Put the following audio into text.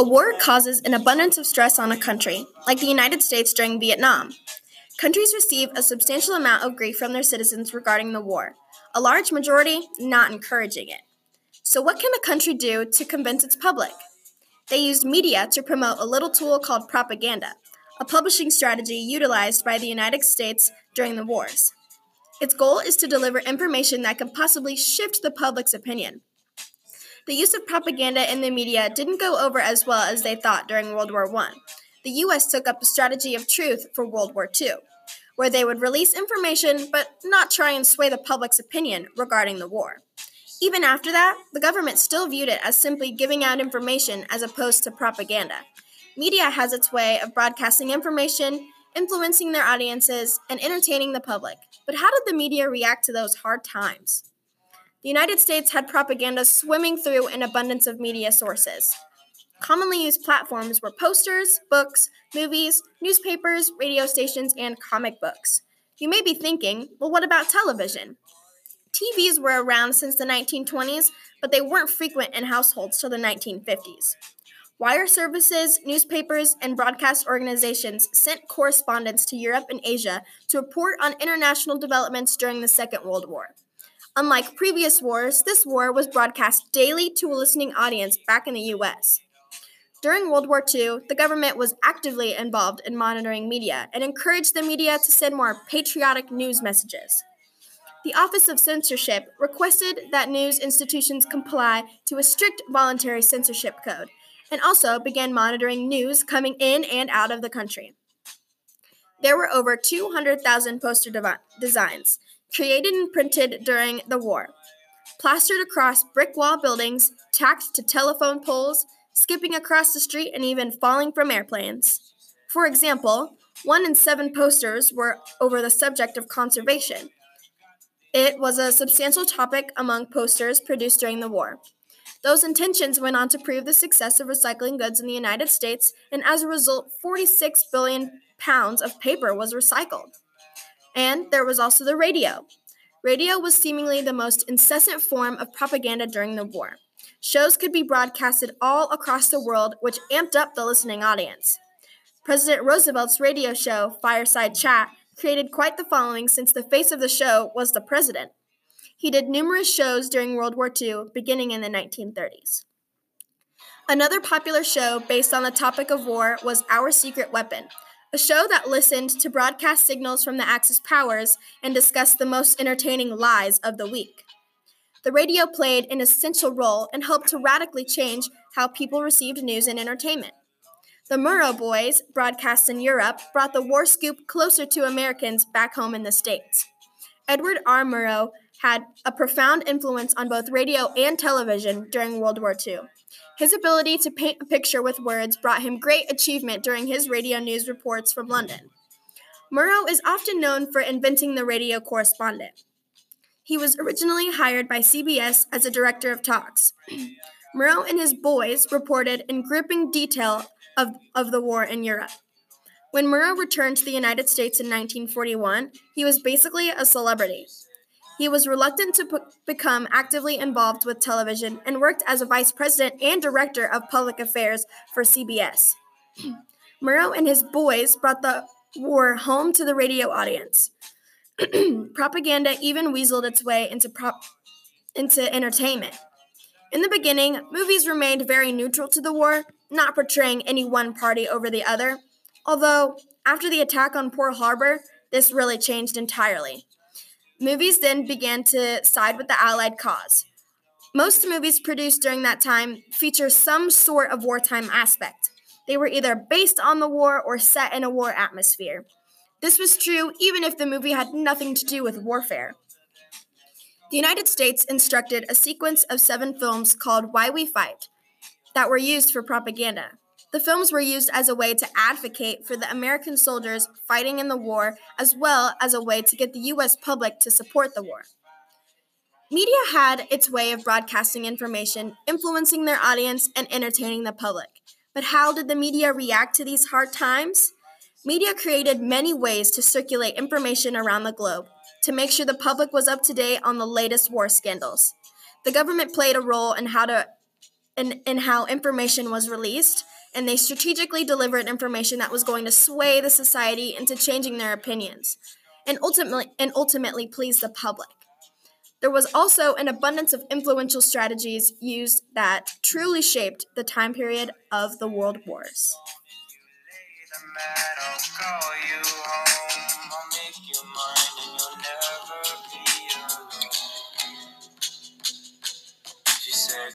A war causes an abundance of stress on a country, like the United States during Vietnam. Countries receive a substantial amount of grief from their citizens regarding the war, a large majority not encouraging it. So, what can a country do to convince its public? They used media to promote a little tool called propaganda, a publishing strategy utilized by the United States during the wars. Its goal is to deliver information that can possibly shift the public's opinion. The use of propaganda in the media didn't go over as well as they thought during World War I. The US took up a strategy of truth for World War II, where they would release information but not try and sway the public's opinion regarding the war. Even after that, the government still viewed it as simply giving out information as opposed to propaganda. Media has its way of broadcasting information, influencing their audiences, and entertaining the public. But how did the media react to those hard times? The United States had propaganda swimming through an abundance of media sources. Commonly used platforms were posters, books, movies, newspapers, radio stations, and comic books. You may be thinking, well, what about television? TVs were around since the 1920s, but they weren't frequent in households till the 1950s. Wire services, newspapers, and broadcast organizations sent correspondents to Europe and Asia to report on international developments during the Second World War. Unlike previous wars, this war was broadcast daily to a listening audience back in the US. During World War II, the government was actively involved in monitoring media and encouraged the media to send more patriotic news messages. The Office of Censorship requested that news institutions comply to a strict voluntary censorship code and also began monitoring news coming in and out of the country. There were over 200,000 poster designs created and printed during the war, plastered across brick wall buildings, tacked to telephone poles, skipping across the street, and even falling from airplanes. For example, one in seven posters were over the subject of conservation. It was a substantial topic among posters produced during the war. Those intentions went on to prove the success of recycling goods in the United States, and as a result, 46 billion pounds of paper was recycled. And there was also the radio. Radio was seemingly the most incessant form of propaganda during the war. Shows could be broadcasted all across the world, which amped up the listening audience. President Roosevelt's radio show, Fireside Chat, created quite the following since the face of the show was the president. He did numerous shows during World War II, beginning in the 1930s. Another popular show based on the topic of war was Our Secret Weapon, a show that listened to broadcast signals from the Axis powers and discussed the most entertaining lies of the week. The radio played an essential role and helped to radically change how people received news and entertainment. The Murrow Boys, broadcast in Europe, brought the war scoop closer to Americans back home in the States. Edward R. Murrow had a profound influence on both radio and television during World War II. His ability to paint a picture with words brought him great achievement during his radio news reports from London. Murrow is often known for inventing the radio correspondent. He was originally hired by CBS as a director of talks. Murrow and his boys reported in gripping detail of, of the war in Europe. When Murrow returned to the United States in 1941, he was basically a celebrity. He was reluctant to p- become actively involved with television and worked as a vice president and director of public affairs for CBS. Murrow and his boys brought the war home to the radio audience. Propaganda even weaseled its way into prop- into entertainment. In the beginning, movies remained very neutral to the war, not portraying any one party over the other. Although, after the attack on Pearl Harbor, this really changed entirely. Movies then began to side with the Allied cause. Most movies produced during that time feature some sort of wartime aspect. They were either based on the war or set in a war atmosphere. This was true even if the movie had nothing to do with warfare. The United States instructed a sequence of seven films called Why We Fight that were used for propaganda. The films were used as a way to advocate for the American soldiers fighting in the war, as well as a way to get the U.S. public to support the war. Media had its way of broadcasting information, influencing their audience, and entertaining the public. But how did the media react to these hard times? Media created many ways to circulate information around the globe to make sure the public was up to date on the latest war scandals. The government played a role in how to in, in how information was released, and they strategically delivered information that was going to sway the society into changing their opinions and ultimately and ultimately please the public. There was also an abundance of influential strategies used that truly shaped the time period of the world wars.